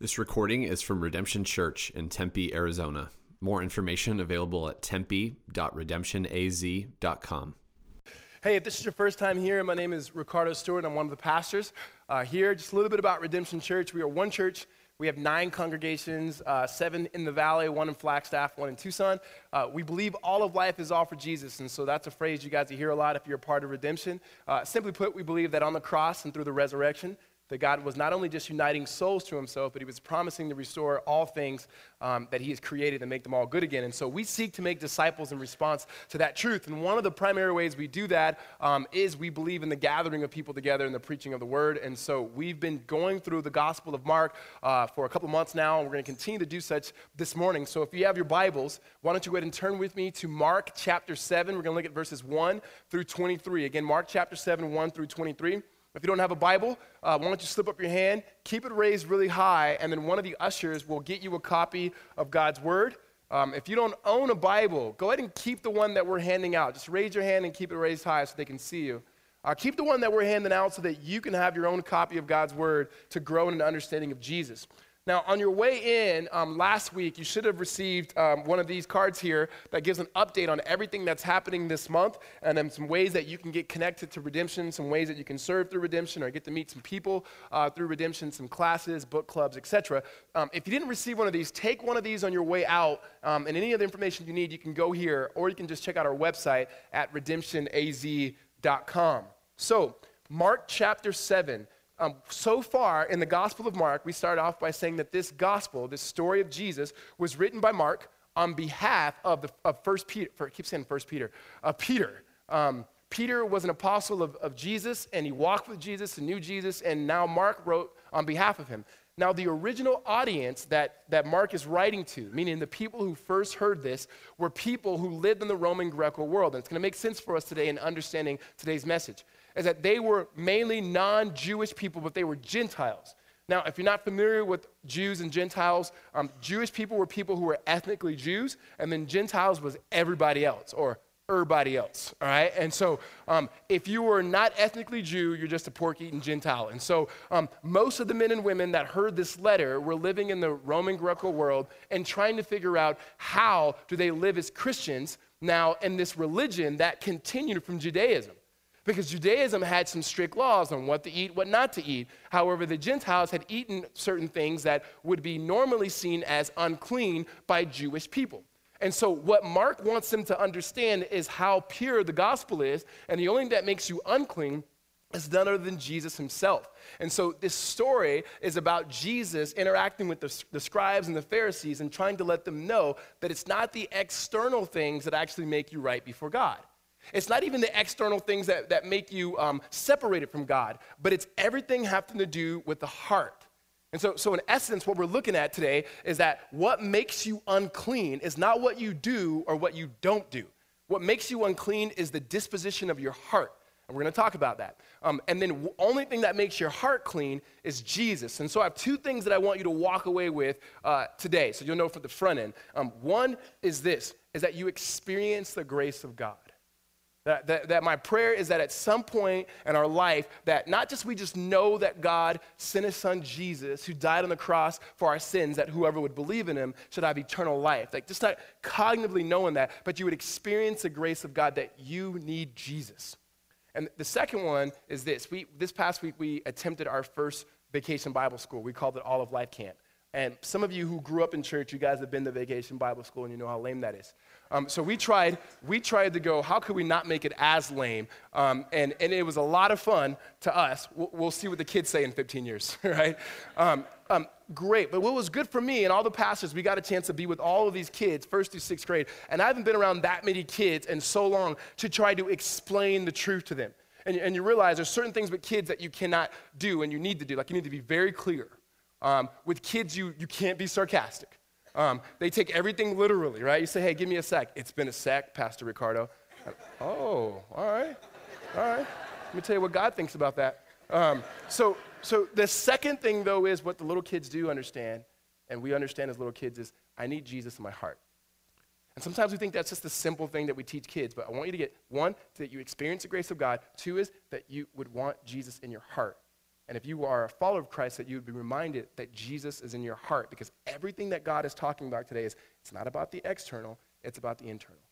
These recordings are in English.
This recording is from Redemption Church in Tempe, Arizona. More information available at tempe.redemptionaz.com. Hey, if this is your first time here, my name is Ricardo Stewart. I'm one of the pastors uh, here. Just a little bit about Redemption Church. We are one church. We have nine congregations, uh, seven in the valley, one in Flagstaff, one in Tucson. Uh, we believe all of life is all for Jesus, and so that's a phrase you guys hear a lot if you're a part of redemption. Uh, simply put, we believe that on the cross and through the resurrection, that God was not only just uniting souls to himself, but he was promising to restore all things um, that he has created and make them all good again. And so we seek to make disciples in response to that truth. And one of the primary ways we do that um, is we believe in the gathering of people together and the preaching of the word. And so we've been going through the Gospel of Mark uh, for a couple months now, and we're going to continue to do such this morning. So if you have your Bibles, why don't you go ahead and turn with me to Mark chapter 7. We're going to look at verses 1 through 23. Again, Mark chapter 7, 1 through 23. If you don't have a Bible, uh, why don't you slip up your hand, keep it raised really high, and then one of the ushers will get you a copy of God's Word. Um, if you don't own a Bible, go ahead and keep the one that we're handing out. Just raise your hand and keep it raised high so they can see you. Uh, keep the one that we're handing out so that you can have your own copy of God's Word to grow in an understanding of Jesus. Now, on your way in um, last week, you should have received um, one of these cards here that gives an update on everything that's happening this month and then some ways that you can get connected to redemption, some ways that you can serve through redemption or get to meet some people uh, through redemption, some classes, book clubs, etc. Um, if you didn't receive one of these, take one of these on your way out, um, and any other information you need, you can go here or you can just check out our website at redemptionaz.com. So, Mark chapter 7. Um, so far in the Gospel of Mark, we start off by saying that this gospel, this story of Jesus, was written by Mark on behalf of the of First Peter. For, I keep saying First Peter. Uh, Peter. Um, Peter was an apostle of, of Jesus, and he walked with Jesus and knew Jesus, and now Mark wrote on behalf of him. Now, the original audience that, that Mark is writing to, meaning the people who first heard this, were people who lived in the Roman Greco world. And it's going to make sense for us today in understanding today's message is that they were mainly non Jewish people, but they were Gentiles. Now, if you're not familiar with Jews and Gentiles, um, Jewish people were people who were ethnically Jews, and then Gentiles was everybody else or everybody else. All right? And so, um, if you were not ethnically Jew, you're just a pork eating Gentile. And so, um, most of the men and women that heard this letter were living in the Roman Greco world and trying to figure out how do they live as Christians now in this religion that continued from Judaism. Because Judaism had some strict laws on what to eat, what not to eat. However, the Gentiles had eaten certain things that would be normally seen as unclean by Jewish people. And so, what Mark wants them to understand is how pure the gospel is, and the only thing that makes you unclean is none other than Jesus himself. And so, this story is about Jesus interacting with the, the, scribes and the Pharisees and trying to let them know that it's not the external things that actually make you right before God. It's not even the external things that, that make you um, separated from God, but it's everything having to do with the heart. And so, so, in essence, what we're looking at today is that what makes you unclean is not what you do or what you don't do. What makes you unclean is the disposition of your heart. And we're going to talk about that. Um, and then, the only thing that makes your heart clean is Jesus. And so, I have two things that I want you to walk away with uh, today. So, you'll know from the front end. Um, one is this: is that you experience the grace of God. That, that, that, my prayer is that at some point in our life, that not just we just know that God sent his son Jesus, who died on the cross for our sins, that whoever would believe in him should have eternal life. Like just not cognitively knowing that, but you would experience the grace of God that you need Jesus. And the second one is this. We, this past week, we attempted our first vacation Bible school. We called it All of Life Camp. And some of you who grew up in church, you guys have been to vacation Bible school and you know how lame that is. Um, so we tried, we tried to go, how could we not make it as lame? Um, and, and it was a lot of fun to us. We'll, we'll see what the kids say in 15 years, right? Um, um, great. But what was good for me and all the pastors, we got a chance to be with all of these kids, first through sixth grade. And I haven't been around that many kids in so long to try to explain the truth to them. And, and you realize there's certain things with kids that you cannot do and you need to do. Like you need to be very clear. Um, with kids, you, you can't be sarcastic. Um, they take everything literally, right? You say, hey, give me a sec. It's been a sec, Pastor Ricardo. oh, all right, all right. Let me tell you what God thinks about that. Um, so, so the second thing, though, is what the little kids do understand, and we understand as little kids, is I need Jesus in my heart. And sometimes we think that's just a simple thing that we teach kids, but I want you to get one, that you experience the grace of God. Two is that you would want Jesus in your heart. And if you are a follower of Christ, that you would be reminded that Jesus is in your heart because everything that God is talking about today is it's not about the external, it's about the internal.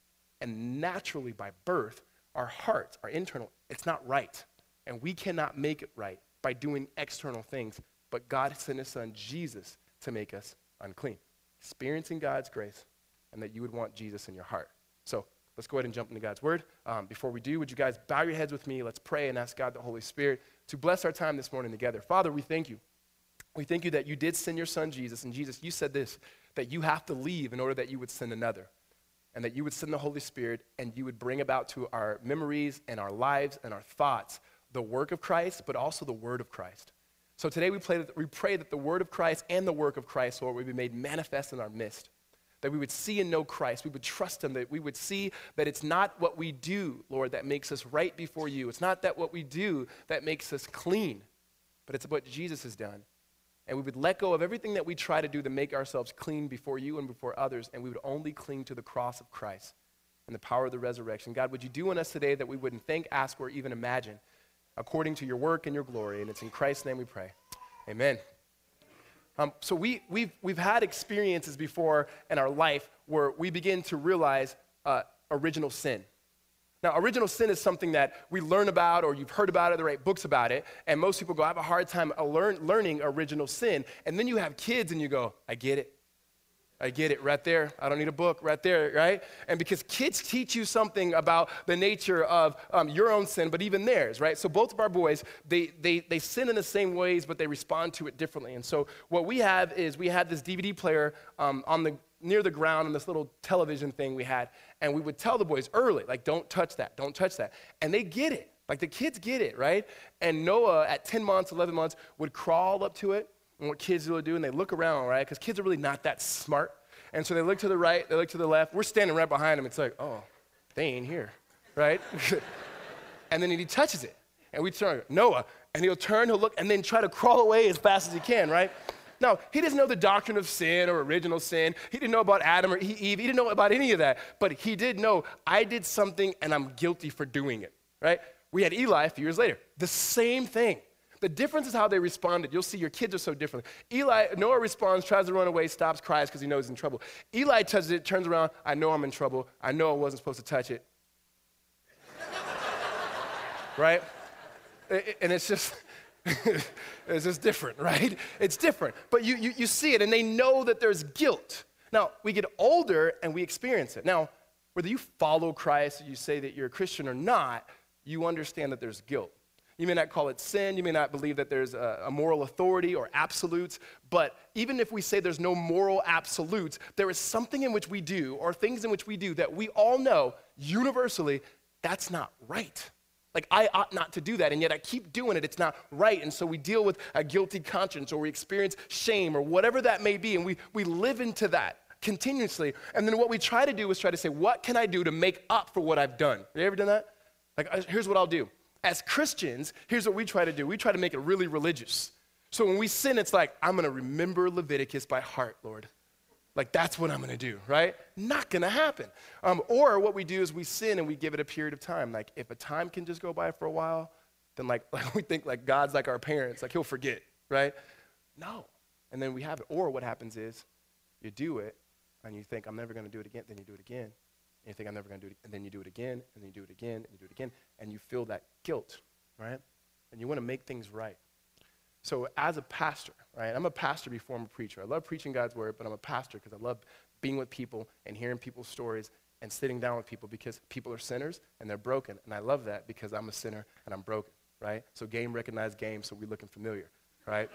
And naturally, by birth, our hearts, our internal, it's not right. And we cannot make it right by doing external things. But God sent his son, Jesus, to make us unclean. Experiencing God's grace, and that you would want Jesus in your heart. So let's go ahead and jump into God's word. Um, before we do, would you guys bow your heads with me? Let's pray and ask God the Holy Spirit to bless our time this morning together. Father, we thank you. We thank you that you did send your son Jesus. And Jesus, you said this that you have to leave in order that you would send another. And that you would send the Holy Spirit and you would bring about to our memories and our lives and our thoughts the work of Christ, but also the word of Christ. So today we, pray that the word of Christ and the work of Christ, Lord, would be made manifest in our midst. That we would see and know Christ. We would trust him. That we would see that it's not what we do, Lord, that makes us right before you. It's not that what we do that makes us clean, but it's what Jesus has done. And we would let go of everything that we try to do to make ourselves clean before you and before others, and we would only cling to the cross of Christ and the power of the resurrection. God, would you do in us today that we wouldn't think, ask, or even imagine, according to your work and your glory? And it's in Christ's name we pray. Amen. Um, so we, we've, we've had experiences before in our life where we begin to realize uh, original sin. Now, original sin is something that we learn about or you've heard about it, they write books about it, and most people go, I have a hard time learn, learning original sin. And then you have kids and you go, I get it. I get it right there. I don't need a book right there, right? And because kids teach you something about the nature of um, your own sin, but even theirs, right? So both of our boys, they, they, they sin in the same ways, but they respond to it differently. And so what we have is we had this DVD player um, on the near the ground on this little television thing we had, and we would tell the boys early, like, don't touch that, don't touch that. And they get it. Like the kids get it, right? And Noah at 10 months, 11 months, would crawl up to it and what kids will do, and they look around, right? Because kids are really not that smart. And so they look to the right, they look to the left. We're standing right behind them. It's like, oh, they ain't here, right? and then he touches it. And we turn, Noah, and he'll turn, he'll look, and then try to crawl away as fast as he can, right? Now, he doesn't know the doctrine of sin or original sin. He didn't know about Adam or Eve. He didn't know about any of that. But he did know, I did something and I'm guilty for doing it, right? We had Eli a few years later. The same thing. The difference is how they responded. You'll see your kids are so different. Eli, Noah responds, tries to run away, stops, cries because he knows he's in trouble. Eli touches it, turns around, I know I'm in trouble. I know I wasn't supposed to touch it. right? And it's just, it's just different, right? It's different. But you, you, you see it, and they know that there's guilt. Now, we get older and we experience it. Now, whether you follow Christ or you say that you're a Christian or not, you understand that there's guilt. You may not call it sin. You may not believe that there's a, a, moral authority or absolutes. But even if we say there's no moral absolutes, there is something in which we do or things in which we do that we all know universally that's not right. Like, I ought not to do that, and yet I keep doing it. It's not right. And so we deal with a guilty conscience or we experience shame or whatever that may be, and we, we live into that continuously. And then what we try to do is try to say, what can I do to make up for what I've done? Have you ever done that? Like, here's what I'll do as Christians, here's what we try to do we try to make it really religious. So when we sin, it's like, I'm to remember Leviticus by heart, Lord. Like, that's what I'm to do, right? Not to happen. Um, or what we do is we sin and we give it a period of time. Like, if a time can just go by for a while, then like, like we think like God's like our parents, like he'll forget, right? No. And then we have it. Or what happens is you do it and you think, I'm never to do it again. Then you do it again and you think, I'm never going to do it. And then you do it again, and then you do it again, and you do it again, and you feel that guilt, right? And you want to make things right. So, as a pastor, right, I'm a pastor before I'm a preacher. I love preaching God's word, but I'm a pastor because I love being with people and hearing people's stories and sitting down with people because people are sinners and they're broken. And I love that because I'm a sinner and I'm broken, right? So, game recognized game, so we're looking familiar, right?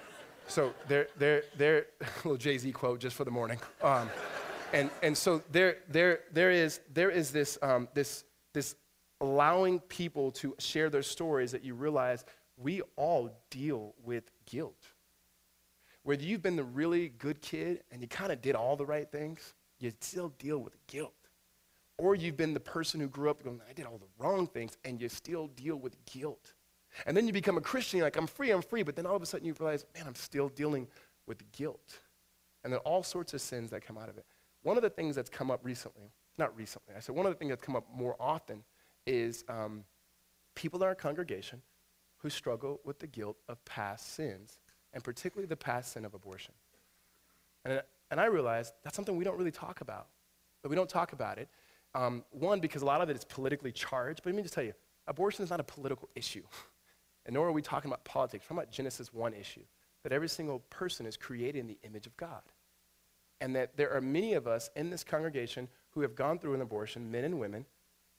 so, there, there, there, little Jay Z quote just for the morning. Um, and, and so there, there, there, is, there is this, um, this, this allowing people to share their stories that you realize we all deal with guilt. Whether you've been the really good kid and you kind of did all the right things, you still deal with guilt. Or you've been the person who grew up going, I did all the wrong things, and you still deal with guilt. And then you become a Christian, like, I'm free, I'm free, but then all of a sudden you realize, man, I'm still dealing with guilt. And then all sorts of sins that come out of it. One of the things that's come up recently, not recently, I said one of the things that's come up more often is um, people in our congregation who struggle with the guilt of past sins, and particularly the past sin of abortion. And, and I realized that's something we don't really talk about. But we don't talk about it. Um, one, because a lot of it is politically charged. But let me just tell you, abortion is not a political issue. And nor are we talking about politics. We're talking about Genesis 1 issue that every single person is created in the image of God. And that there are many of us in this congregation who have gone through an abortion, men and women,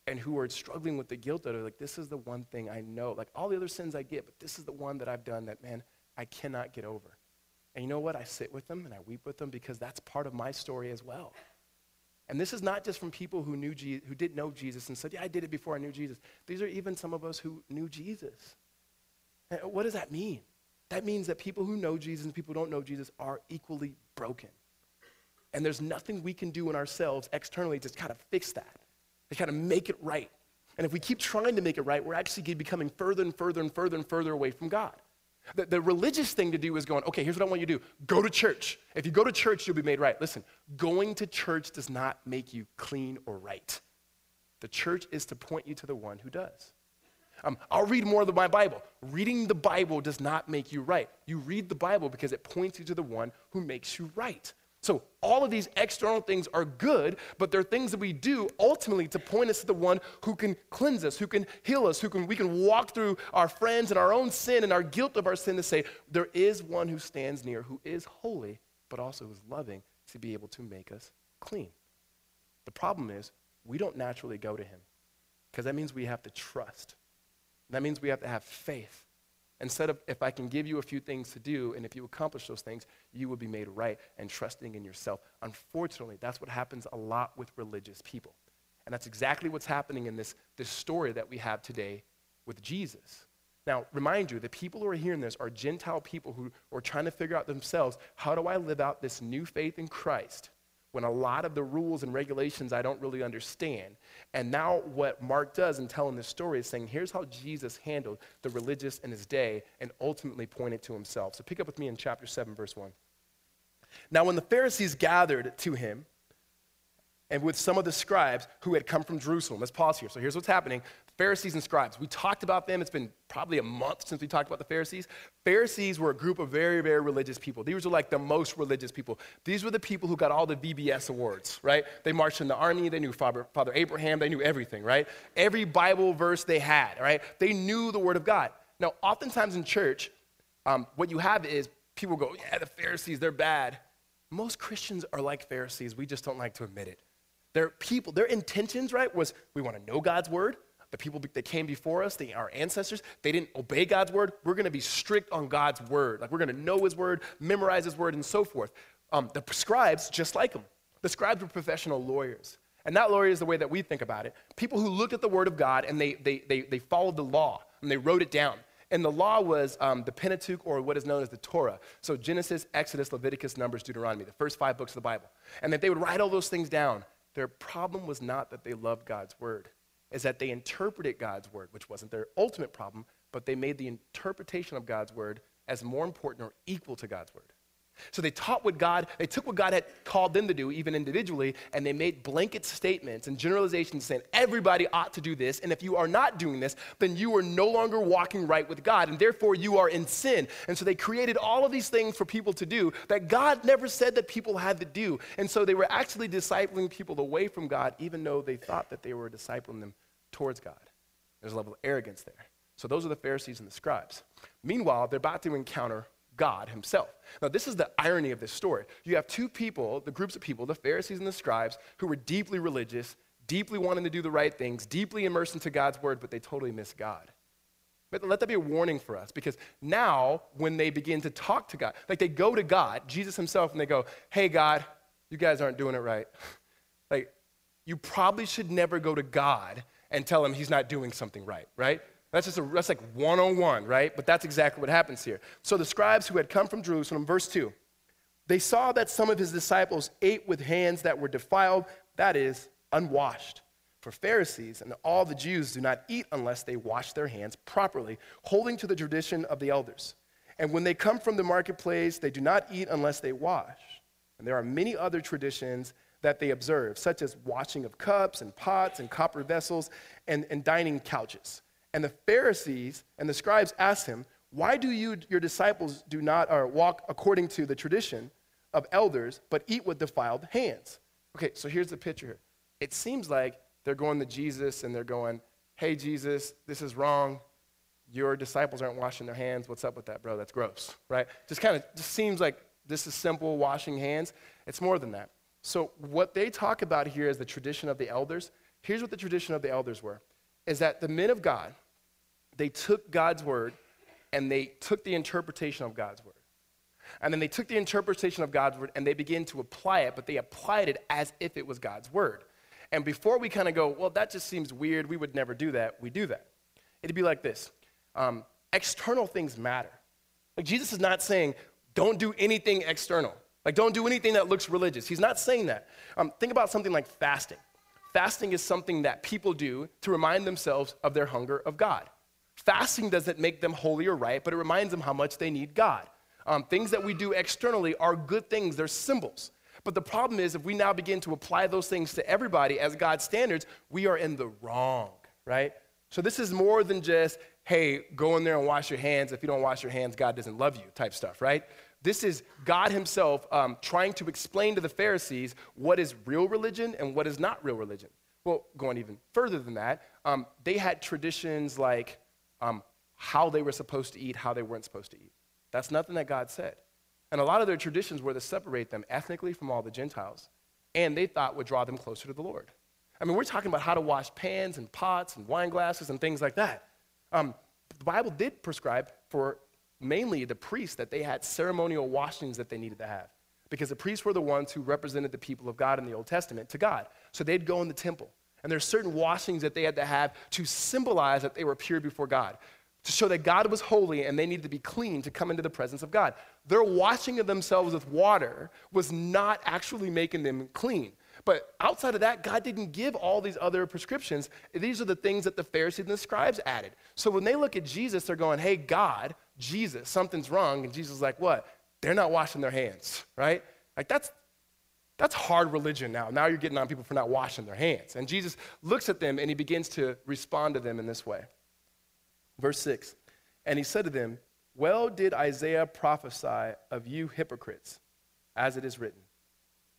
and who are struggling with the guilt of it. Like, this is the one thing I know. Like, all the other sins I get, but this is the one that I've done that, man, I cannot get over. And you know what? I sit with them and I weep with them because that's part of my story as well. And this is not just from people who knew Je- who didn't know Jesus and said, "Yeah, I did it before I knew Jesus." These are even some of us who knew Jesus. And what does that mean? That means that people who know Jesus and people who don't know Jesus are equally broken. And there's nothing we can do in ourselves externally to kind of fix that, to kind of make it right. And if we keep trying to make it right, we're actually becoming further and further and further and further away from God. The, the, religious thing to do is going, okay, here's what I want you to do go to church. If you go to church, you'll be made right. Listen, going to church does not make you clean or right. The church is to point you to the one who does. Um, I'll read more of my Bible. Reading the Bible does not make you right. You read the Bible because it points you to the one who makes you right. So, all of these external things are good, but they're things that we do ultimately to point us to the one who can cleanse us, who can heal us, who can we can walk through our friends and our own sin and our guilt of our sin to say, there is one who stands near, who is holy, but also who's loving to be able to make us clean. The problem is, we don't naturally go to him because that means we have to trust. That means we have to have faith Instead of, if I can give you a few things to do, and if you accomplish those things, you will be made right and trusting in yourself. Unfortunately, that's what happens a lot with religious people. And that's exactly what's happening in this, this story that we have today with Jesus. Now, remind you, the people who are hearing this are Gentile people who are trying to figure out themselves how do I live out this new faith in Christ? When a lot of the rules and regulations I don't really understand. And now, what Mark does in telling this story is saying, here's how Jesus handled the religious in his day and ultimately pointed to himself. So, pick up with me in chapter 7, verse 1. Now, when the Pharisees gathered to him, and with some of the scribes who had come from Jerusalem. Let's pause here. So here's what's happening. Pharisees and scribes. We talked about them. It's been probably a month since we talked about the Pharisees. Pharisees were a group of very, very religious people. These were like the most religious people. These were the people who got all the VBS awards, right? They marched in the army. They knew Father, Father Abraham. They knew everything, right? Every Bible verse they had, right? They knew the Word of God. Now, oftentimes in church, um, what you have is people go, yeah, the Pharisees, they're bad. Most Christians are like Pharisees. We just don't like to admit it. Their people, their intentions, right, was we want to know God's word the people that came before us, our ancestors, they didn't obey God's word. We're going to be strict on God's word. Like we're going to know his word, memorize his word, and so forth. Um, the scribes, just like them, the scribes were professional lawyers. And not lawyers the way that we think about it. People who looked at the word of God and they, they, they, they followed the law and they wrote it down. And the law was um, the Pentateuch, or what is known as the Torah. So Genesis, Exodus, Leviticus, Numbers, Deuteronomy, the first five books of the Bible. And that they would write all those things down. Their problem was not that they loved God's word is that they interpreted God's word, which wasn't their ultimate problem, but they made the interpretation of God's word as more important or equal to God's word. So they taught what God, they took what God had called them to do, even individually, and they made blanket statements and generalizations saying everybody ought to do this, and if you are not doing this, then you are no longer walking right with God, and therefore you are in sin. And so they created all of these things for people to do that God never said that people had to do. And so they were actually discipling people away from God, even though they thought that they were discipling them towards God. There's a level of arrogance there. So those are the Pharisees and the scribes. Meanwhile, they're about to encounter God himself. Now, this is the irony of this story. You have two people, the groups of people, the Pharisees and the scribes, who were deeply religious, deeply wanting to do the right things, deeply immersed into God's word, but they totally miss God. But let that be a warning for us because now when they begin to talk to God, like they go to God, Jesus himself, and they go, Hey, God, you guys aren't doing it right. like, you probably should never go to God and tell him he's not doing something right, right? That's just a, that's like 101, right? But that's exactly what happens here. So the scribes who had come from Jerusalem, verse 2, they saw that some of his disciples ate with hands that were defiled, that is, unwashed. For Pharisees and all the Jews do not eat unless they wash their hands properly, holding to the tradition of the elders. And when they come from the marketplace, they do not eat unless they wash. And there are many other traditions that they observe, such as washing of cups and pots and copper vessels and, and dining couches. And the Pharisees and the scribes asked him, Why do you, your disciples, do not or walk according to the tradition of elders, but eat with defiled hands? Okay, so here's the picture here. It seems like they're going to Jesus and they're going, Hey, Jesus, this is wrong. Your disciples aren't washing their hands. What's up with that, bro? That's gross, right? Just kind of just seems like this is simple washing hands. It's more than that. So, what they talk about here is the tradition of the elders. Here's what the tradition of the elders were is that the men of God, they took God's word and they took the interpretation of God's word. And then they took the interpretation of God's word and they began to apply it, but they applied it as if it was God's word. And before we kind of go, well, that just seems weird, we would never do that, we do that. It'd be like this um, external things matter. Like Jesus is not saying, don't do anything external. Like, don't do anything that looks religious. He's not saying that. Um, think about something like fasting. Fasting is something that people do to remind themselves of their hunger of God. Fasting doesn't make them holy or right, but it reminds them how much they need God. Um, things that we do externally are good things, they're symbols. But the problem is, if we now begin to apply those things to everybody as God's standards, we are in the wrong, right? So this is more than just, hey, go in there and wash your hands. If you don't wash your hands, God doesn't love you type stuff, right? This is God Himself um, trying to explain to the Pharisees what is real religion and what is not real religion. Well, going even further than that, um, they had traditions like um, how they were supposed to eat, how they weren't supposed to eat. That's nothing that God said. And a lot of their traditions were to separate them ethnically from all the Gentiles, and they thought would draw them closer to the Lord. I mean, we're talking about how to wash pans and pots and wine glasses and things like that. Um, the Bible did prescribe for mainly the priests, that they had ceremonial washings that they needed to have. Because the priests were the ones who represented the people of God in the Old Testament to God. So they'd go in the temple. And there's certain washings that they had to have to symbolize that they were pure before God, to show that God was holy and they needed to be clean to come into the presence of God. Their washing of themselves with water was not actually making them clean. But outside of that, God didn't give all these other prescriptions. These are the things that the Pharisees and the scribes added. So when they look at Jesus, they're going, hey, God, Jesus, something's wrong. And Jesus is like, what? They're not washing their hands, right? Like that's that's hard religion now. Now you're getting on people for not washing their hands. And Jesus looks at them and he begins to respond to them in this way. Verse 6 And he said to them, Well did Isaiah prophesy of you hypocrites, as it is written.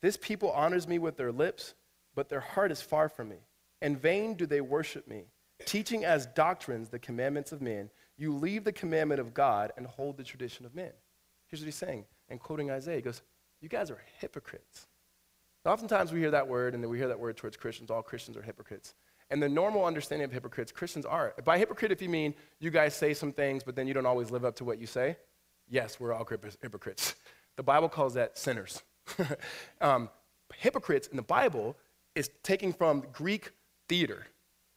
This people honors me with their lips, but their heart is far from me. In vain do they worship me, teaching as doctrines the commandments of men you leave the commandment of God and hold the tradition of men. Here's what he's saying, and quoting Isaiah, he goes, You guys are hypocrites. Oftentimes we hear that word, and then we hear that word towards Christians. All Christians are hypocrites. And the normal understanding of hypocrites, Christians are. By hypocrite, if you mean you guys say some things, but then you don't always live up to what you say, yes, we're all hypocrites. The Bible calls that sinners. um, hypocrites in the Bible is taking from Greek theater.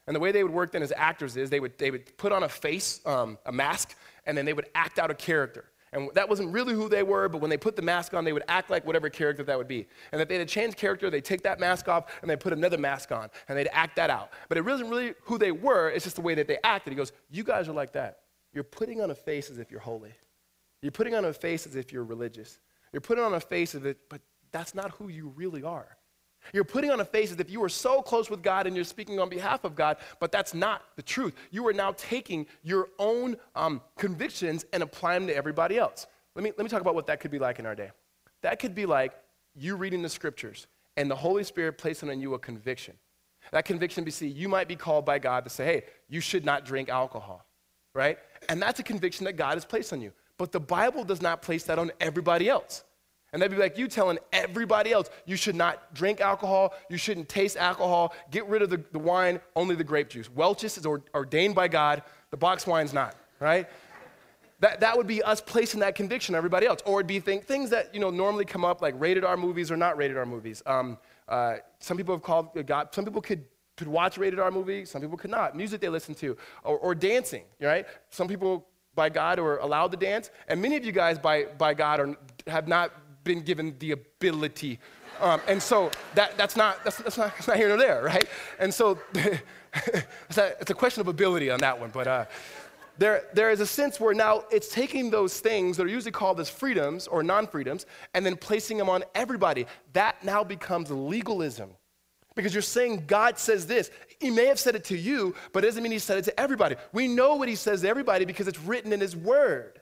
And the way they would work then as actors is they would, they would put on a face, um, a mask, and then they would act out a character. And that wasn't really who they were, but when they put the mask on, they would act like whatever character that would be. And if they had changed character, they'd take that mask off and they'd put another mask on and they'd act that out. But it wasn't really who they were, it's just the way that they acted. He goes, You guys are like that. You're putting on a face as if you're holy. You're putting on a face as if you're religious. You're putting on a face of it, but that's not who you really are. You're putting on a face as if you are so close with God and you're speaking on behalf of God, but that's not the truth. You are now taking your own um, convictions and applying them to everybody else. Let me, let me talk about what that could be like in our day. That could be like you reading the scriptures and the Holy Spirit placing on you a conviction. That conviction be see, you might be called by God to say, hey, you should not drink alcohol, right? And that's a conviction that God has placed on you. But the Bible does not place that on everybody else. And they'd be like you telling everybody else, you should not drink alcohol, you shouldn't taste alcohol, get rid of the, the wine, only the grape juice. Welch's is ordained by God, the box wine's not, right? That, that would be us placing that conviction on everybody else. Or it'd be thing, things that you know normally come up, like rated R movies or not rated R movies. Um, uh, some people have called uh, God, some people could, could watch rated R movies, some people could not. Music they listen to, or, or dancing, right? Some people by God are allowed to dance, and many of you guys by, by God are, have not been given the ability. Um, and so that, that's, not, that's, that's, not, that's not here nor there, right? And so it's, a, it's a question of ability on that one. But uh, there, there is a sense where now it's taking those things that are usually called as freedoms or non freedoms and then placing them on everybody. That now becomes legalism. Because you're saying God says this. He may have said it to you, but it doesn't mean he said it to everybody. We know what he says to everybody because it's written in his word.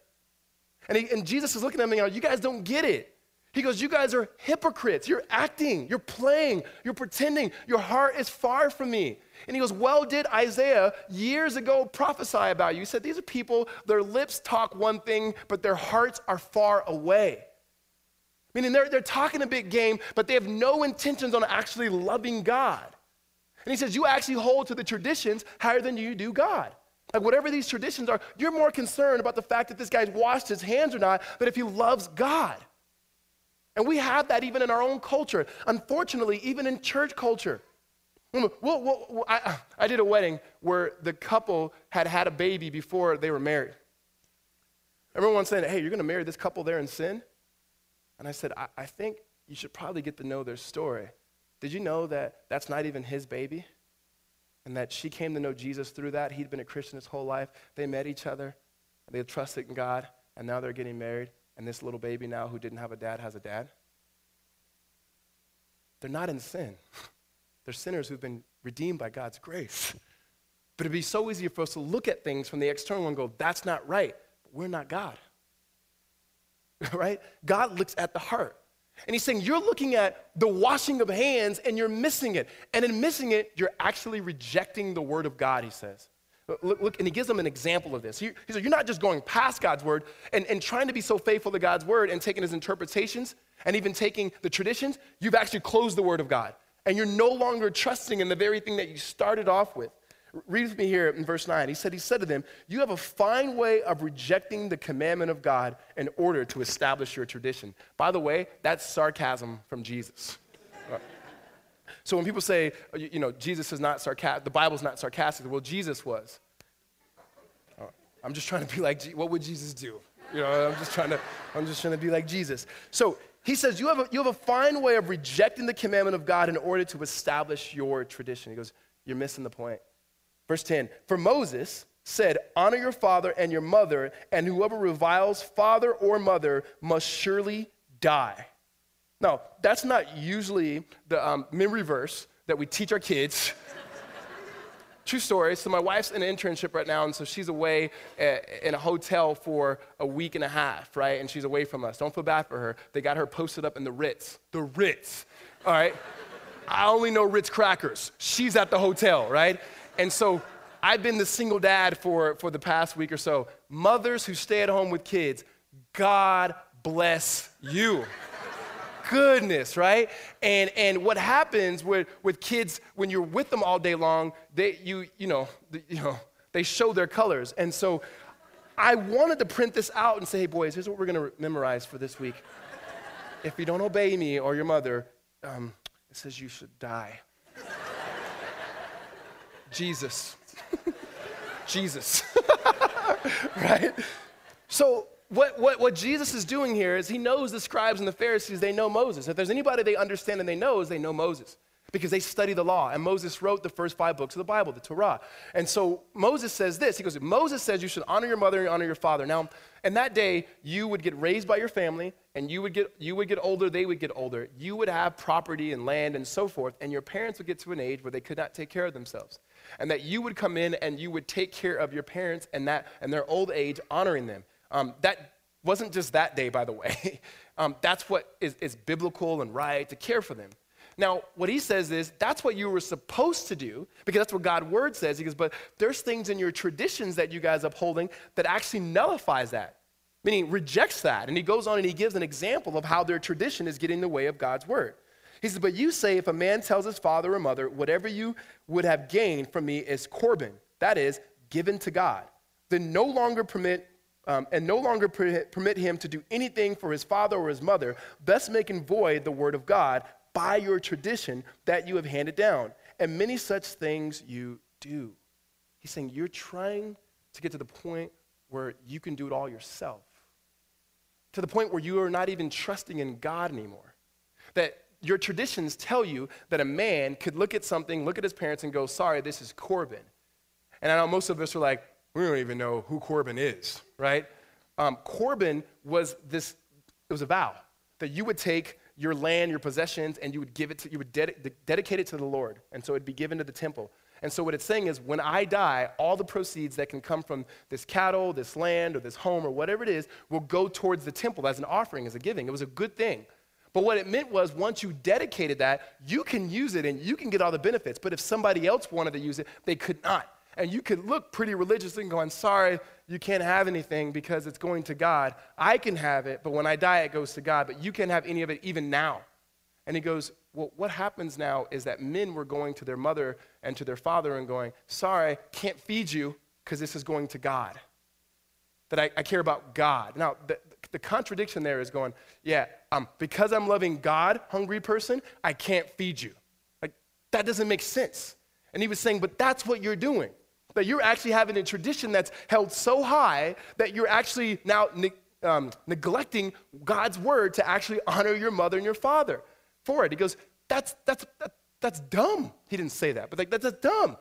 And, he, and Jesus is looking at me and you guys don't get it. He goes, You guys are hypocrites. You're acting, you're playing, you're pretending. Your heart is far from me. And he goes, Well, did Isaiah years ago prophesy about you? He said, These are people, their lips talk one thing, but their hearts are far away. Meaning they're, they're talking a big game, but they have no intentions on actually loving God. And he says, You actually hold to the traditions higher than you do God. Like, whatever these traditions are, you're more concerned about the fact that this guy's washed his hands or not than if he loves God. And we have that even in our own culture. Unfortunately, even in church culture. I, I did a wedding where the couple had had a baby before they were married. Everyone saying, hey, you're going to marry this couple there in sin? And I said, I, I think you should probably get to know their story. Did you know that that's not even his baby? And that she came to know Jesus through that. He'd been a Christian his whole life. They met each other, they trusted in God, and now they're getting married. And this little baby now who didn't have a dad has a dad. They're not in sin. They're sinners who've been redeemed by God's grace. But it'd be so easy for us to look at things from the external and go, that's not right. But we're not God. right? God looks at the heart. And he's saying, You're looking at the washing of hands and you're missing it. And in missing it, you're actually rejecting the word of God, he says. Uh, look, look and he gives them an example of this. He, he said, You're not just going past God's word and, and trying to be so faithful to God's word and taking his interpretations and even taking the traditions. You've actually closed the word of God. And you're no longer trusting in the very thing that you started off with. Read with me here in verse 9. He said, He said to them, You have a fine way of rejecting the commandment of God in order to establish your tradition. By the way, that's sarcasm from Jesus. Uh, So when people say, uh, you know, Jesus is not sarcastic, the Bible's not sarcastic, well, Jesus was. I'm just trying to be like, what would Jesus do? You know, I'm just trying to, I'm just trying to be like Jesus. So he says, you have, a, you have a fine way of rejecting the commandment of God in order to establish your tradition. He goes, you're missing the point. Verse 10 For Moses said, Honor your father and your mother, and whoever reviles father or mother must surely die. Now, that's not usually the um, memory verse that we teach our kids. True story. So, my wife's in an internship right now, and so she's away uh, in a hotel for a week and a half, right? And she's away from us. Don't feel bad for her. They got her posted up in the Ritz. The Ritz, all right? I only know Ritz crackers. She's at the hotel, right? And so I've been the single dad for, for the past week or so. Mothers who stay at home with kids, God bless you. Goodness, right? And, and what happens with, with kids when you're with them all day long, they, you, you, know, you know, they show their colors. And so I wanted to print this out and say, hey, boys, here's what we're going to memorize for this week. if you don't obey me or your mother, um, it says you should die. Jesus. Jesus. right? So, what, what, what Jesus is doing here is he knows the scribes and the Pharisees, they know Moses. If there's anybody they understand and they know is they know Moses because they study the law. And Moses wrote the first five books of the Bible, the Torah. And so Moses says this. He goes, Moses says you should honor your mother and honor your father. Now, in that day, you would get raised by your family, and you would get you would get older, they would get older. You would have property and land and so forth, and your parents would get to an age where they could not take care of themselves and that you would come in and you would take care of your parents and that and their old age, honoring them. Um, that wasn't just that day, by the way. um, that's what is, is biblical and right to care for them. Now, what he says is that's what you were supposed to do because that's what God's word says. He goes, but there's things in your traditions that you guys are upholding that actually nullifies that, meaning rejects that. And he goes on and he gives an example of how their tradition is getting in the way of God's word. He says, But you say, if a man tells his father or mother, whatever you would have gained from me is Corban, that is, given to God, then no longer permit. Um, and no longer permit him to do anything for his father or his mother, thus making void the word of God by your tradition that you have handed down. And many such things you do. He's saying you're trying to get to the point where you can do it all yourself, to the point where you are not even trusting in God anymore. That your traditions tell you that a man could look at something, look at his parents, and go, sorry, this is Corban. And I know most of us are like, we don't even know who Corbin is, right? Um, Corban was this, it was a vow that you would take your land, your possessions, and you would give it to, you would ded- dedicate it to the Lord. And so it'd be given to the temple. And so what it's saying is when I die, all the proceeds that can come from this cattle, this land, or this home, or whatever it is, will go towards the temple as an offering, as a giving. It was a good thing. But what it meant was once you dedicated that, you can use it and you can get all the benefits. But if somebody else wanted to use it, they could not. And you could look pretty religious and go, I'm sorry, you can't have anything because it's going to God. I can have it, but when I die, it goes to God. But you can't have any of it even now. And he goes, Well, what happens now is that men were going to their mother and to their father and going, Sorry, can't feed you because this is going to God. That I, I care about God. Now, the, the contradiction there is going, Yeah, um, because I'm loving God, hungry person, I can't feed you. Like, that doesn't make sense. And he was saying, But that's what you're doing. That you're actually having a tradition that's held so high that you're actually now ne- um, neglecting God's word to actually honor your mother and your father for it. He goes, that's, that's, that, that's dumb. He didn't say that, but like, that's, that's dumb.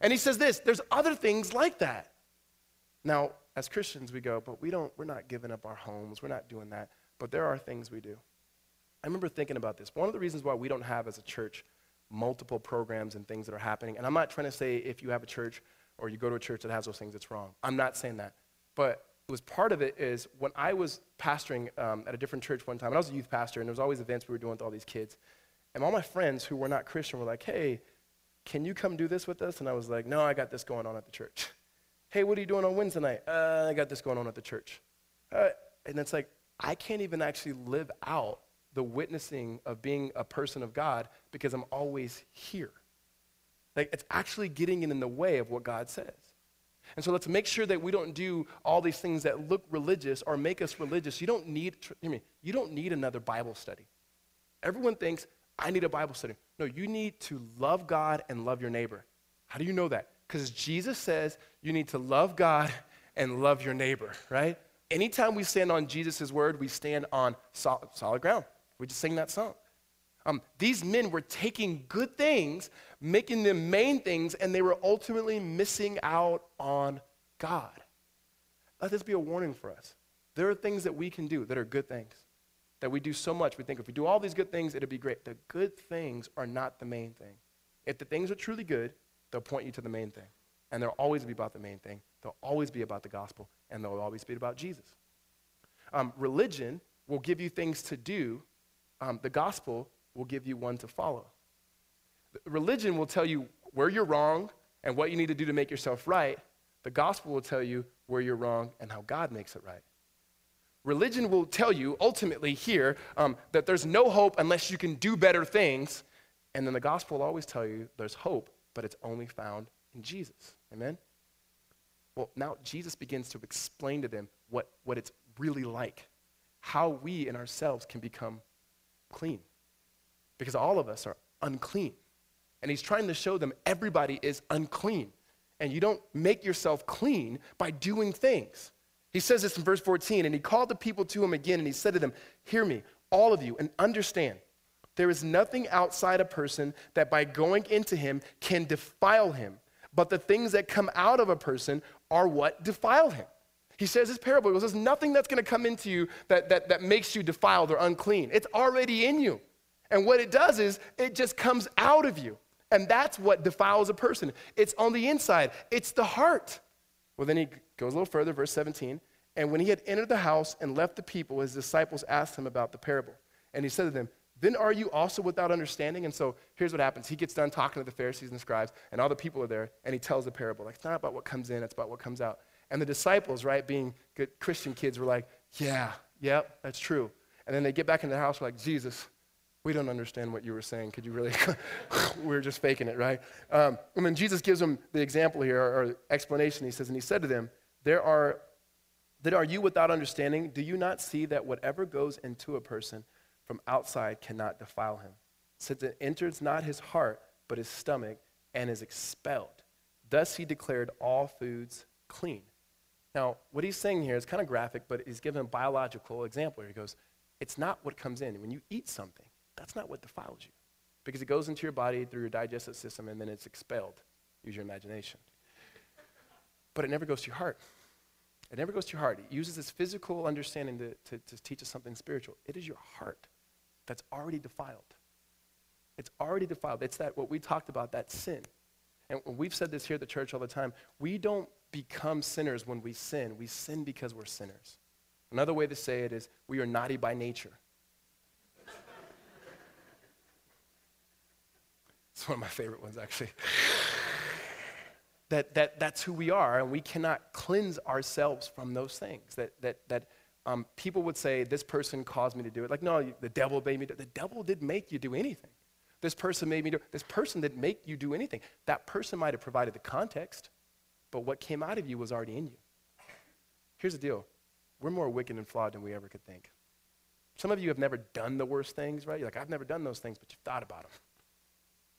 And he says this there's other things like that. Now, as Christians, we go, but we don't, we're not giving up our homes, we're not doing that. But there are things we do. I remember thinking about this. One of the reasons why we don't have as a church multiple programs and things that are happening, and I'm not trying to say if you have a church or you go to a church that has those things, it's wrong. I'm not saying that. But it was part of it is when I was pastoring um, at a different church one time, and I was a youth pastor, and there was always events we were doing with all these kids. And all my friends who were not Christian were like, hey, can you come do this with us? And I was like, no, I got this going on at the church. hey, what are you doing on Wednesday night? Uh, I got this going on at the church. Uh, and it's like, I can't even actually live out the witnessing of being a person of God because I'm always here. Like, it's actually getting in the way of what God says. And so let's make sure that we don't do all these things that look religious or make us religious. You don't need, hear me, you don't need another Bible study. Everyone thinks, I need a Bible study. No, you need to love God and love your neighbor. How do you know that? Because Jesus says you need to love God and love your neighbor, right? Anytime we stand on Jesus' word, we stand on solid, solid ground. We just sing that song. Um, these men were taking good things, making them main things, and they were ultimately missing out on God. Let this be a warning for us. There are things that we can do that are good things, that we do so much. We think if we do all these good things, it'll be great. The good things are not the main thing. If the things are truly good, they'll point you to the main thing. And they'll always be about the main thing. They'll always be about the gospel, and they'll always be about Jesus. Um, religion will give you things to do. Um, the gospel will give you one to follow. Religion will tell you where you're wrong and what you need to do to make yourself right. The gospel will tell you where you're wrong and how God makes it right. Religion will tell you ultimately here um, that there's no hope unless you can do better things. And then the gospel will always tell you there's hope, but it's only found in Jesus. Amen? Well, now Jesus begins to explain to them what, what it's really like, how we in ourselves can become clean because all of us are unclean. And he's trying to show them everybody is unclean. And you don't make yourself clean by doing things. He says this in verse 14, and he called the people to him again, and he said to them, Hear me, all of you, and understand. There is nothing outside a person that by going into him can defile him, but the things that come out of a person are what defile him. He says this parable, he goes, There's nothing that's going to come into you that, that, that makes you defiled or unclean. It's already in you. And what it does is it just comes out of you. And that's what defiles a person. It's on the inside, it's the heart. Well, then he goes a little further, verse 17. And when he had entered the house and left the people, his disciples asked him about the parable. And he said to them, Then are you also without understanding? And so here's what happens. He gets done talking to the Pharisees and the scribes, and all the people are there, and he tells the parable. Like, it's not about what comes in, it's about what comes out. And the disciples, right, being good Christian kids, were like, Yeah, yep, that's true. And then they get back in the house, like, Jesus, we don't understand what you were saying. Could you really? we are just faking it, right? Um, and then Jesus gives them the example here, or, or explanation. He says, and he said to them, "There are, that are you without understanding? Do you not see that whatever goes into a person from outside cannot defile him, since it enters not his heart but his stomach and is expelled? Thus he declared all foods clean." Now, what he's saying here is kind of graphic, but he's given a biological example. He goes, "It's not what comes in when you eat something." That's not what defiles you. Because it goes into your body through your digestive system and then it's expelled. Use your imagination. But it never goes to your heart. It never goes to your heart. It uses this physical understanding to, to, to teach us something spiritual. It is your heart that's already defiled. It's already defiled. It's that what we talked about, that sin. And we've said this here at the church all the time. We don't become sinners when we sin. We sin because we're sinners. Another way to say it is we are naughty by nature. It's one of my favorite ones, actually. that, that that's who we are, and we cannot cleanse ourselves from those things. That, that, that um, people would say, This person caused me to do it. Like, no, the devil made me do it. The devil didn't make you do anything. This person made me do it. This person didn't make you do anything. That person might have provided the context, but what came out of you was already in you. Here's the deal we're more wicked and flawed than we ever could think. Some of you have never done the worst things, right? You're like, I've never done those things, but you've thought about them,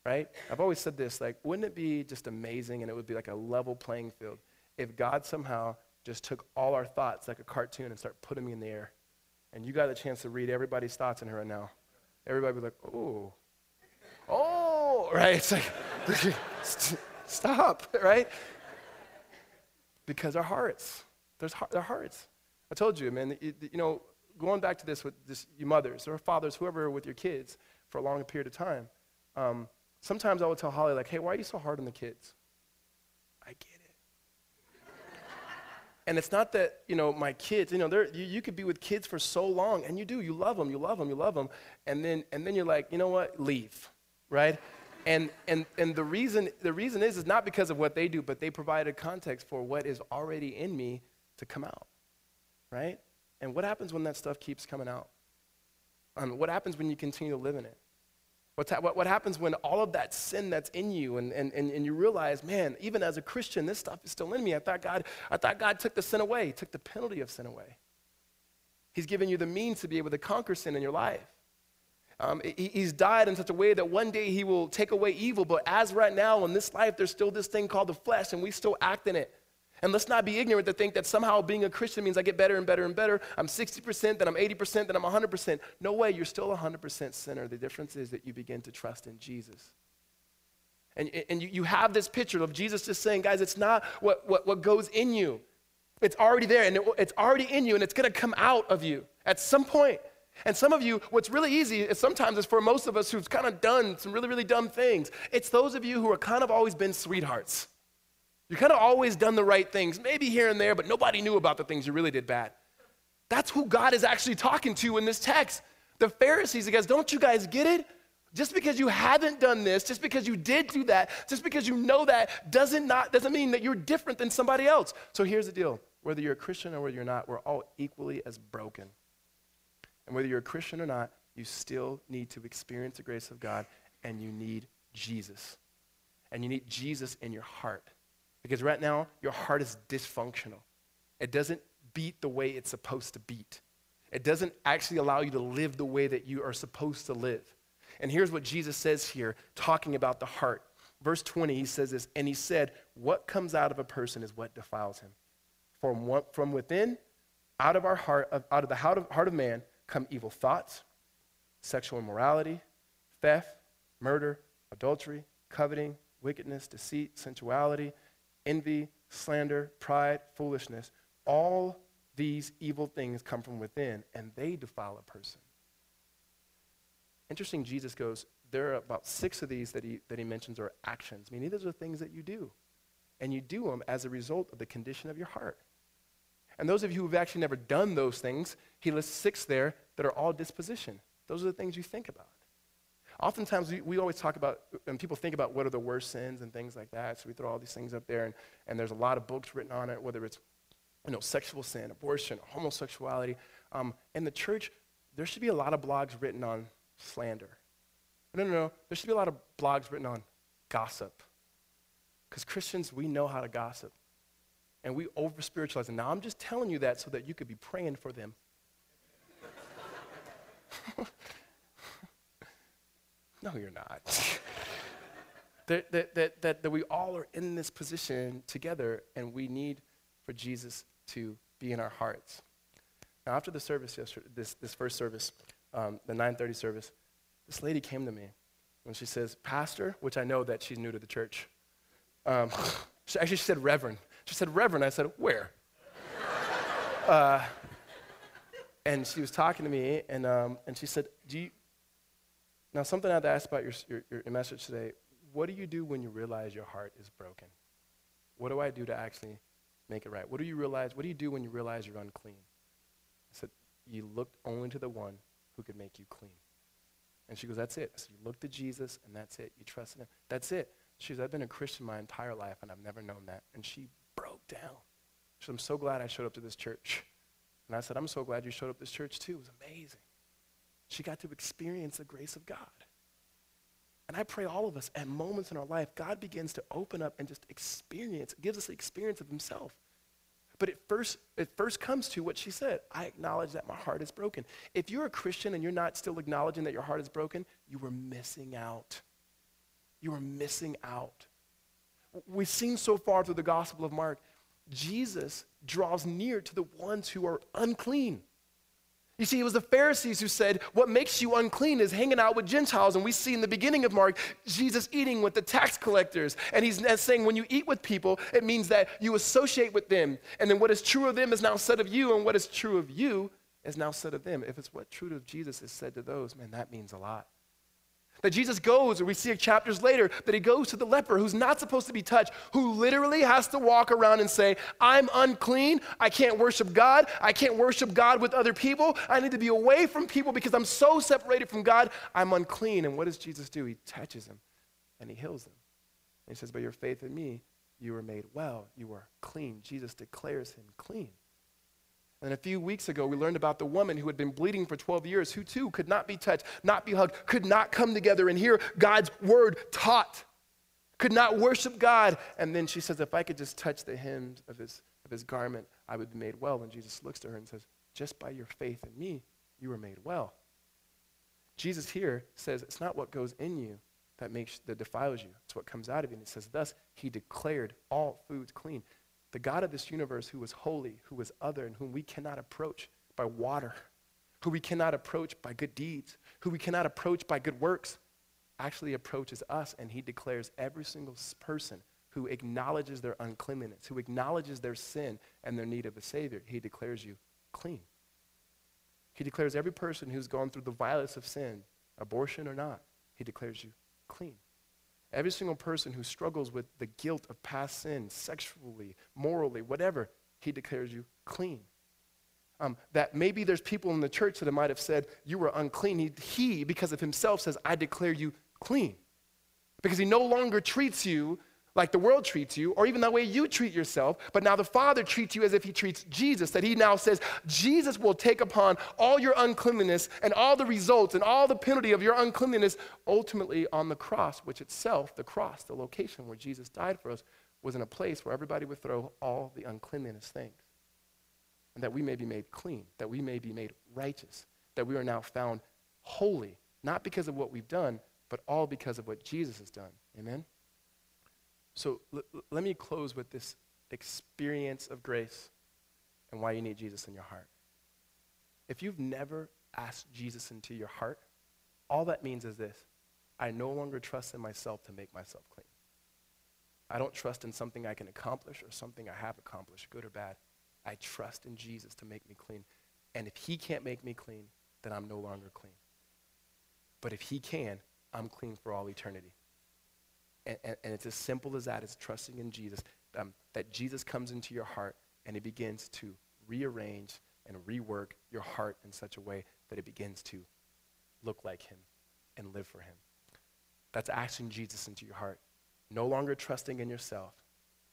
right? I've always said this, like, wouldn't it be just amazing and it would be like a level playing field if God somehow just took all our thoughts like a cartoon and started putting them in the air? And you got a chance to read everybody's thoughts in here right now. Everybody would be like, oh, oh, right? It's like, stop, right? Because our hearts, there's our hearts. I told you, man, you, you know, going back to this with this, your mothers or fathers, whoever with your kids for a long period of time, um, sometimes I would tell Holly, like, hey, why are you so hard on the kids? I get it. and it's not that, you know, my kids, you know, you, you could be with kids for so long, and you do, you love them, you love them, you love them, and then, and then you're like, you know what, leave, right? And, and, and the, reason, the reason is, is not because of what they do, but they provided context for what is already in me to come out right? And what happens when that stuff keeps coming out? Um, what happens when you continue to live in it? What's ha- what, what happens when all of that sin that's in you and, and, and, and you realize, man, even as a Christian, this stuff is still in me. I thought God, I thought God took the sin away, took the penalty of sin away. He's given you the means to be able to conquer sin in your life. Um, he, he's died in such a way that one day he will take away evil, but as right now in this life, there's still this thing called the flesh, and we still act in it. And let's not be ignorant to think that somehow being a Christian means I get better and better and better. I'm 60%, then I'm 80%, then I'm 100%. No way, you're still 100% sinner. The difference is that you begin to trust in Jesus. And, and you, you have this picture of Jesus just saying, guys, it's not what, what, what goes in you. It's already there, and it, it's already in you, and it's going to come out of you at some point. And some of you, what's really easy is sometimes is for most of us who've kind of done some really, really dumb things. It's those of you who are kind of always been sweethearts. You kind of always done the right things, maybe here and there, but nobody knew about the things you really did bad. That's who God is actually talking to in this text. The Pharisees, he goes, Don't you guys get it? Just because you haven't done this, just because you did do that, just because you know that, doesn't, not, doesn't mean that you're different than somebody else. So here's the deal whether you're a Christian or whether you're not, we're all equally as broken. And whether you're a Christian or not, you still need to experience the grace of God and you need Jesus. And you need Jesus in your heart. Because right now, your heart is dysfunctional. It doesn't beat the way it's supposed to beat. It doesn't actually allow you to live the way that you are supposed to live. And here's what Jesus says here, talking about the heart. Verse 20, he says this, and he said, What comes out of a person is what defiles him. From, what, from within, out of our heart, out of the heart of, heart of man, come evil thoughts, sexual immorality, theft, murder, adultery, coveting, wickedness, deceit, sensuality envy, slander, pride, foolishness. All these evil things come from within, and they defile a person. Interesting, Jesus goes, there are about six of these that he, that he mentions are actions, meaning these are things that you do. And you do them as a result of the condition of your heart. And those of you who've actually never done those things, he lists six there that are all disposition. Those are the things you think about. Oftentimes, we, we always talk about, and people think about what are the worst sins and things like that. So we throw all these things up there, and, and there's a lot of books written on it, whether it's you know, sexual sin, abortion, homosexuality. Um, in the church, there should be a lot of blogs written on slander. No, no, no. There should be a lot of blogs written on gossip. Because Christians, we know how to gossip. And we over spiritualize it. Now, I'm just telling you that so that you could be praying for them. No, you're not. that, that, that, that, that we all are in this position together, and we need for Jesus to be in our hearts. Now, after the service yesterday, this, this first service, um, the 9:30 service, this lady came to me, and she says, "Pastor," which I know that she's new to the church. Um, she, actually, she said, "Reverend." She said, "Reverend." I said, "Where?" uh, and she was talking to me, and, um, and she said, Do you, Now, something I had to ask about your, your, your message today what do you do when you realize your heart is broken? What do I do to actually make it right? What do you realize? What do you do when you realize you're unclean? I said, You look only to the one who could make you clean. And she goes, That's it. I said, You look to Jesus, and that's it. You trust in him. That's it. She goes, I've been a Christian my entire life, and I've never known that. And she broke down. She said, I'm so glad I showed up to this church. And I said, I'm so glad you showed up to this church too. It was amazing. She got to experience the grace of God. And I pray all of us at moments in our life, God begins to open up and just experience, gives us the experience of Himself. But it first, it first comes to what she said I acknowledge that my heart is broken. If you're a Christian and you're not still acknowledging that your heart is broken, you were missing out. You are missing out. We've seen so far through the Gospel of Mark, Jesus draws near to the ones who are unclean. You see, it was the Pharisees who said, What makes you unclean is hanging out with Gentiles. And we see in the beginning of Mark, Jesus eating with the tax collectors. And he's saying, When you eat with people, it means that you associate with them. And then what is true of them is now said of you, and what is true of you is now said of them. If it's what true of Jesus is said to those, man, that means a lot. That Jesus goes, or we see chapters later, that he goes to the leper who's not supposed to be touched, who literally has to walk around and say, I'm unclean. I can't worship God. I can't worship God with other people. I need to be away from people because I'm so separated from God. I'm unclean. And what does Jesus do? He touches him and he heals him. And he says, By your faith in me, you were made well. You are clean. Jesus declares him clean. And a few weeks ago, we learned about the woman who had been bleeding for 12 years, who too could not be touched, not be hugged, could not come together and hear God's word taught, could not worship God. And then she says, If I could just touch the hem of his, of his garment, I would be made well. And Jesus looks to her and says, Just by your faith in me, you were made well. Jesus here says, It's not what goes in you that makes that defiles you, it's what comes out of you. And he says, Thus, he declared all foods clean the God of this universe who is holy, who is other, and whom we cannot approach by water, who we cannot approach by good deeds, who we cannot approach by good works, actually approaches us and he declares every single person who acknowledges their uncleanliness, who acknowledges their sin and their need of a Savior, he declares you clean. He declares every person who's gone through the violence of sin, abortion or not, he declares you clean. Every single person who struggles with the guilt of past sin, sexually, morally, whatever, he declares you clean. Um, that maybe there's people in the church that might have said you were unclean. He, he, because of himself, says, I declare you clean. Because he no longer treats you like the world treats you, or even the way you treat yourself, but now the Father treats you as if He treats Jesus. That He now says, Jesus will take upon all your uncleanliness and all the results and all the penalty of your uncleanliness ultimately on the cross, which itself, the cross, the location where Jesus died for us, was in a place where everybody would throw all the uncleanliness things. And that we may be made clean, that we may be made righteous, that we are now found holy, not because of what we've done, but all because of what Jesus has done. Amen? So l- let me close with this experience of grace and why you need Jesus in your heart. If you've never asked Jesus into your heart, all that means is this I no longer trust in myself to make myself clean. I don't trust in something I can accomplish or something I have accomplished, good or bad. I trust in Jesus to make me clean. And if he can't make me clean, then I'm no longer clean. But if he can, I'm clean for all eternity. And, and, and, it's as simple as that. It's trusting in Jesus. Um, that Jesus comes into your heart and he begins to rearrange and rework your heart in such a way that it begins to look like him and live for him. That's asking Jesus into your heart. No longer trusting in yourself,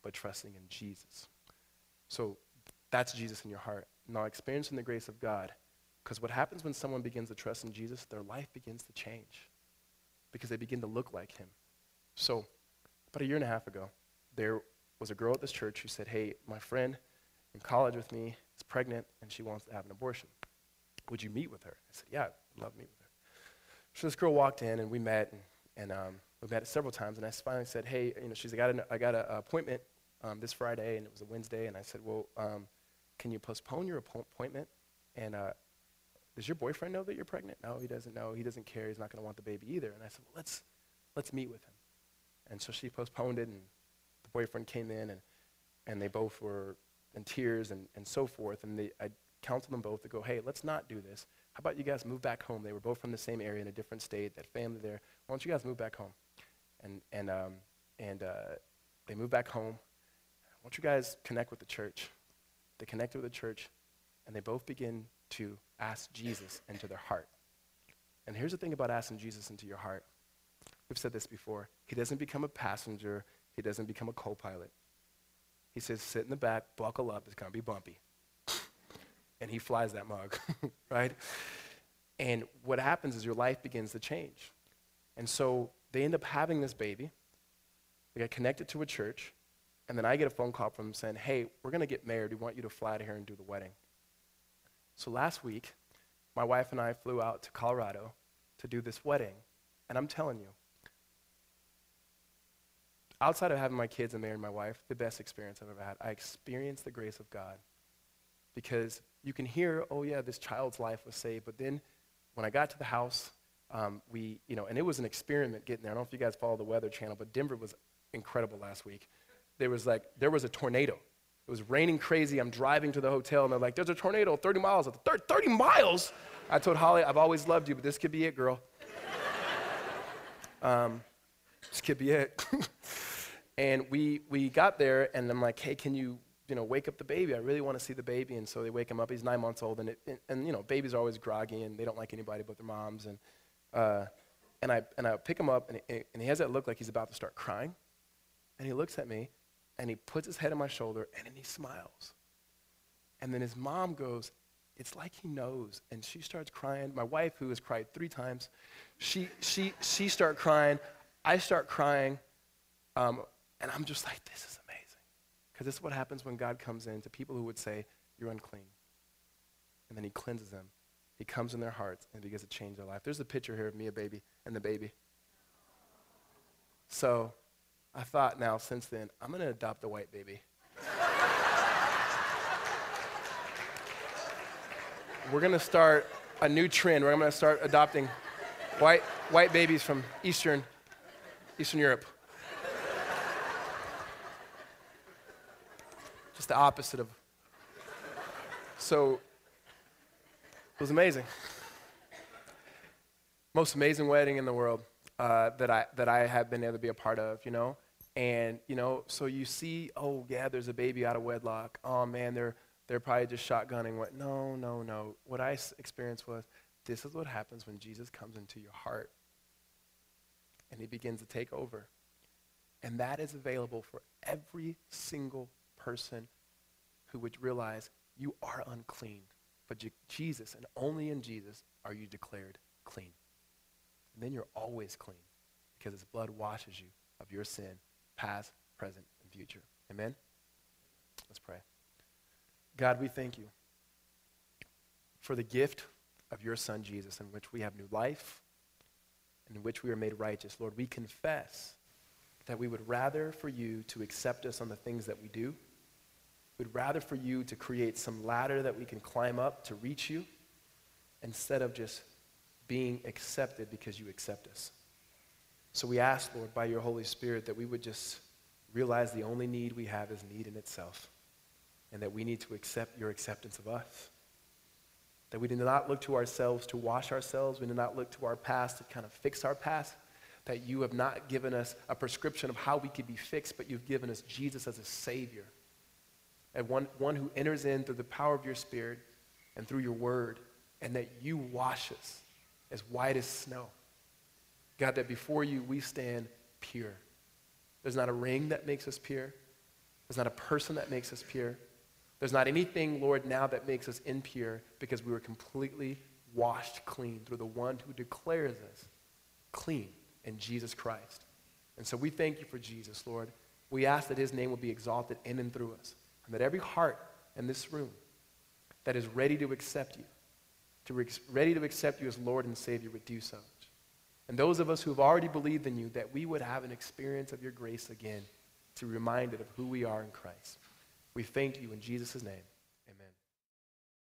but trusting in Jesus. So that's Jesus in your heart. Now, experiencing the grace of God. Because what happens when someone begins to trust in Jesus, their life begins to change because they begin to look like him. So, about a year and a half ago, there was a girl at this church who said, Hey, my friend in college with me is pregnant and she wants to have an abortion. Would you meet with her? I said, Yeah, I'd love to meet with her. So this girl walked in and we met, and, and um, we met several times. And I finally said, Hey, you know, she's, I got an, I got an appointment um, this Friday, and it was a Wednesday. And I said, Well, um, can you postpone your appointment? And uh, does your boyfriend know that you're pregnant? No, he doesn't know. He doesn't care. He's not going to want the baby either. And I said, Well, let's, let's meet with him. And so she postponed it, and the boyfriend came in, and, and they both were in tears and, and so forth. And they, I counseled them both to go, hey, let's not do this. How about you guys move back home? They were both from the same area in a different state, that family there. Why don't you guys move back home? And, and, um, and uh, they moved back home. Why don't you guys connect with the church? They connected with the church, and they both begin to ask Jesus into their heart. And here's the thing about asking Jesus into your heart. We've said this before. He doesn't become a passenger, he doesn't become a co pilot. He says, sit in the back, buckle up, it's going to be bumpy. and he flies that mug, right? And what happens is your life begins to change. And so they end up having this baby. They get connected to a church. And then I get a phone call from them saying, hey, we're going to get married. We want you to fly to here and do the wedding. So last week, my wife and I flew out to Colorado to do this wedding. And I'm telling you, outside of having my kids and marrying my wife, the best experience I've ever had. I experienced the grace of God. Because you can hear, oh yeah, this child's life was saved, but then when I got to the house, um, we, you know, and it was an experiment getting there. I don't know if you guys follow the Weather Channel, but Denver was incredible last week. There was like, there was a tornado. It was raining crazy. I'm driving to the hotel, and they're like, there's a tornado 30 miles. 30 miles? I told Holly, I've always loved you, but this could be it, girl. um, this could be it. and we, we got there, and I'm like, hey, can you, you know, wake up the baby? I really want to see the baby. And so they wake him up. He's nine months old, and, it, and, and, you know, babies are always groggy, and they don't like anybody but their moms. And, uh, and, I, and I pick him up, and, he, and he has that look like he's about to start crying. And he looks at me, and he puts his head on my shoulder, and then he smiles. And then his mom goes, it's like he knows. And she starts crying. My wife, who has cried three times, she, she, she start crying. I start crying. Um, and I'm just like, this is amazing. Because this is what happens when God comes in to people who would say, you're unclean. And then he cleanses them. He comes in their hearts and begins to change their life. There's a picture here of me, a baby, and the baby. So I thought now, since then, I'm going to adopt a white baby. We're going to start a new trend where I'm going to start adopting white, white babies from Eastern, Eastern Europe. The opposite of. So it was amazing. Most amazing wedding in the world uh, that, I, that I have been able to be a part of, you know? And, you know, so you see, oh, yeah, there's a baby out of wedlock. Oh, man, they're they're probably just shotgunning what, no, no, no. What I experienced was this is what happens when Jesus comes into your heart and he begins to take over. And that is available for every single person who would realize you are unclean. But Jesus, and only in Jesus, are you declared clean. And then you're always clean because his blood washes you of your sin, past, present, and future. Amen? Let's pray. God, we thank you for the gift of your Son, Jesus, in which we have new life and in which we are made righteous. Lord, we confess that we would rather for you to accept us on the things that we do. We'd rather for you to create some ladder that we can climb up to reach you instead of just being accepted because you accept us. So we ask, Lord, by your Holy Spirit, that we would just realize the only need we have is need in itself and that we need to accept your acceptance of us. That we do not look to ourselves to wash ourselves, we do not look to our past to kind of fix our past. That you have not given us a prescription of how we could be fixed, but you've given us Jesus as a Savior. And one, one who enters in through the power of your Spirit and through your word, and that you wash us as white as snow. God, that before you we stand pure. There's not a ring that makes us pure. There's not a person that makes us pure. There's not anything, Lord, now that makes us impure because we were completely washed clean through the one who declares us clean in Jesus Christ. And so we thank you for Jesus, Lord. We ask that his name will be exalted in and through us, and that every heart in this room that is ready to accept you, to re- ready to accept you as Lord and Savior would do so. And those of us who have already believed in you, that we would have an experience of your grace again, to be reminded of who we are in Christ. We thank you in Jesus' name.